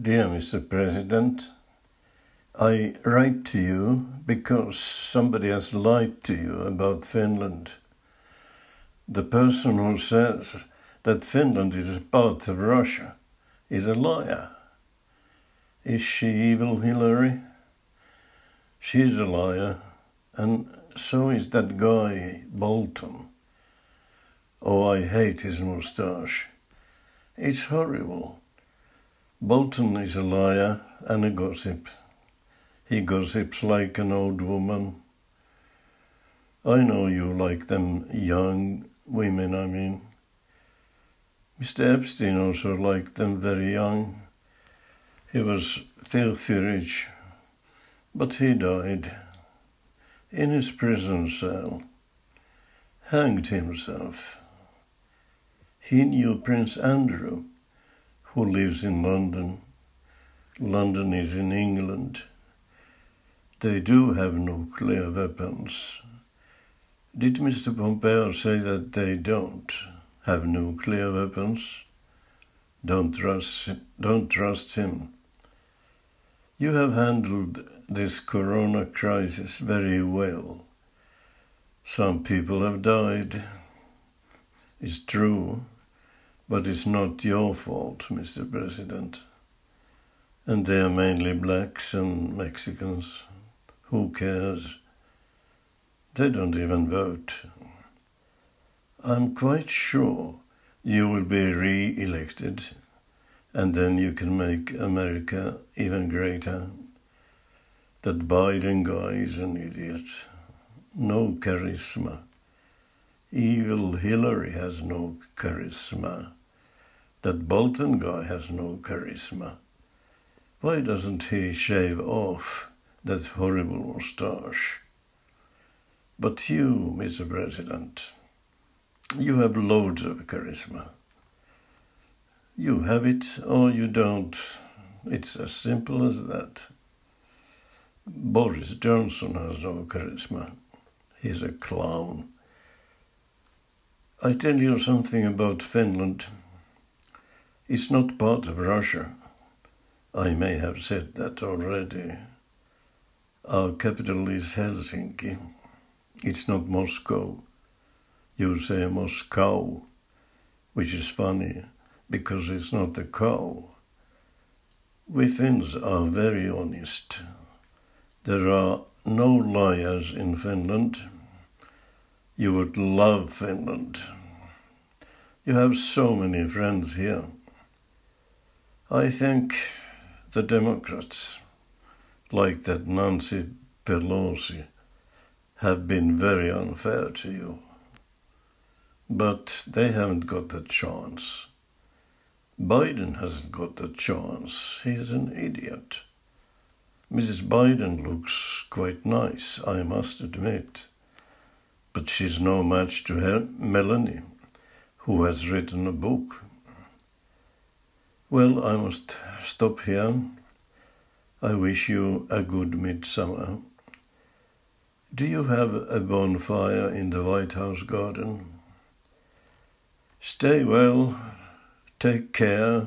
Dear Mr. President, I write to you because somebody has lied to you about Finland. The person who says that Finland is a part of Russia is a liar. Is she evil, Hillary? She's a liar, and so is that guy, Bolton. Oh, I hate his moustache. It's horrible. Bolton is a liar and a gossip. He gossips like an old woman. I know you like them young women, I mean. Mr. Epstein also liked them very young. He was filthy rich, but he died in his prison cell, hanged himself. He knew Prince Andrew who lives in London. London is in England. They do have nuclear weapons. Did Mr. Pompeo say that they don't have nuclear weapons? Don't trust, don't trust him. You have handled this corona crisis very well. Some people have died. It's true. But it's not your fault, Mr. President. And they are mainly blacks and Mexicans. Who cares? They don't even vote. I'm quite sure you will be re elected, and then you can make America even greater. That Biden guy is an idiot. No charisma. Evil Hillary has no charisma. That Bolton guy has no charisma. Why doesn't he shave off that horrible moustache? But you, Mr. President, you have loads of charisma. You have it or you don't. It's as simple as that. Boris Johnson has no charisma. He's a clown. I tell you something about Finland. It's not part of Russia. I may have said that already. Our capital is Helsinki. It's not Moscow. You say Moscow, which is funny because it's not a cow. We Finns are very honest. There are no liars in Finland you would love Finland. You have so many friends here. I think the Democrats, like that Nancy Pelosi, have been very unfair to you. But they haven't got the chance. Biden hasn't got the chance. He's an idiot. Mrs. Biden looks quite nice, I must admit but she's no match to her Melania, who has written a book. Well, I must stop here. I wish you a good midsummer. Do you have a bonfire in the White House garden? Stay well, take care,